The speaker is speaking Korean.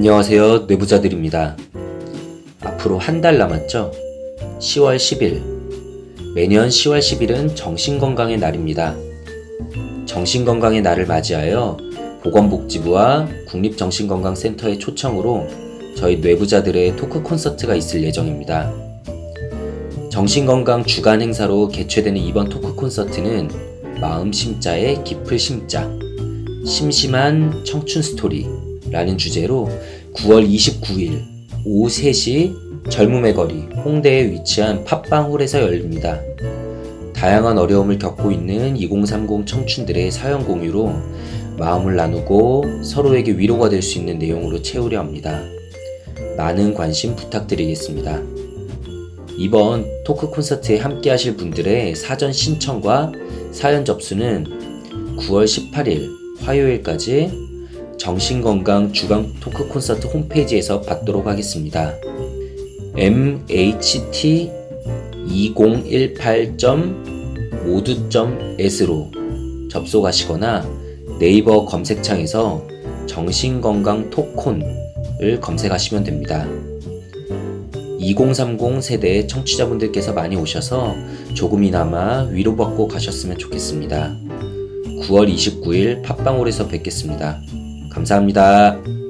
안녕하세요. 뇌부자들입니다. 앞으로 한 달 남았죠? 10월 10일. 매년 10월 10일은 정신건강의 날입니다. 정신건강의 날을 맞이하여 보건복지부와 국립정신건강센터의 초청으로 저희 뇌부자들의 토크 콘서트가 있을 예정입니다. 정신건강 주간 행사로 개최되는 이번 토크 콘서트는 마음 심자의 깊을 심자, 심심한 청춘 스토리 라는 주제로 9월 29일 오후 3시 젊음의 거리 홍대에 위치한 팟빵홀에서 열립니다. 다양한 어려움을 겪고 있는 2030 청춘들의 사연 공유로 마음을 나누고 서로에게 위로가 될 수 있는 내용으로 채우려 합니다. 많은 관심 부탁드리겠습니다. 이번 토크 콘서트에 함께 하실 분들의 사전 신청과 사연 접수는 9월 18일 화요일까지 정신건강 주간 토크 콘서트 홈페이지에서 받도록 하겠습니다. mht 2018.모두.s로 접속하시거나 네이버 검색창에서 정신건강 토콘을 검색하시면 됩니다. 2030 세대의 청취자분들께서 많이 오셔서 조금이나마 위로받고 가셨으면 좋겠습니다. 9월 29일 팟빵홀에서 뵙겠습니다. 감사합니다.